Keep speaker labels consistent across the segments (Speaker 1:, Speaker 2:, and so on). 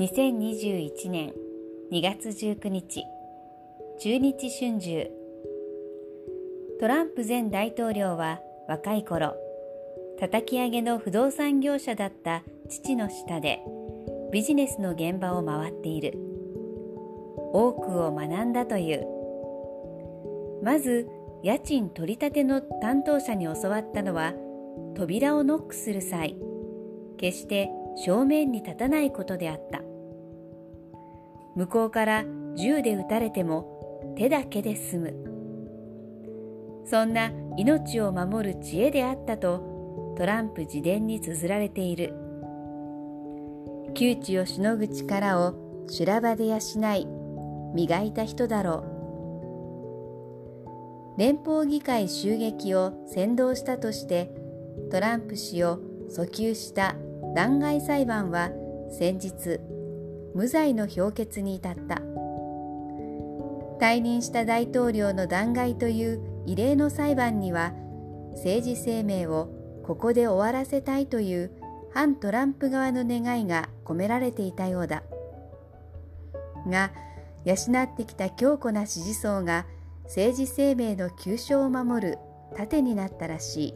Speaker 1: 2021年2月19日中日春秋。トランプ前大統領は若い頃叩き上げの不動産業者だった父の下でビジネスの現場を回っている。多くを学んだという。まず家賃取り立ての担当者に教わったのは扉をノックする際決して正面に立たないことであった。向こうから銃で撃たれても手だけで済む。そんな命を守る知恵であったとトランプ自伝に綴られている。窮地をしのぐ力を修羅場で養い磨いた人だろう。連邦議会襲撃を先導したとしてトランプ氏を訴求した弾劾裁判は先日無罪の評決に至った。退任した大統領の弾劾という異例の裁判には政治生命をここで終わらせたいという反トランプ側の願いが込められていたようだ。が養ってきた強固な支持層が政治生命の急所を守る盾になったらしい。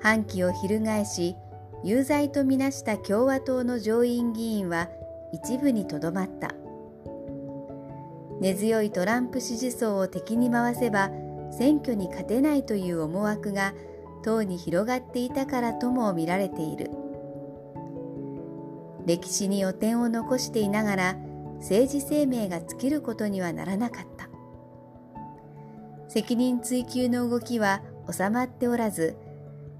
Speaker 1: 反旗を翻し有罪とみなした共和党の上院議員は一部にとどまった。根強いトランプ支持層を敵に回せば選挙に勝てないという思惑が党に広がっていたからとも見られている。歴史に予点を残していながら政治生命が尽きることにはならなかった。責任追及の動きは収まっておらず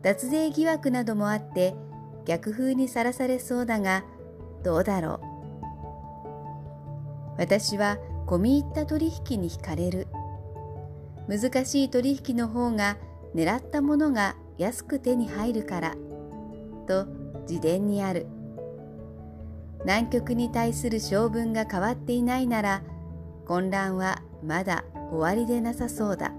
Speaker 1: 脱税疑惑などもあって逆風にさらされそうだがどうだろう？私は込み入った取引に惹かれる。難しい取引の方が狙ったものが安く手に入るからと自伝にある。南極に対する性分が変わっていないなら混乱はまだ終わりでなさそうだ。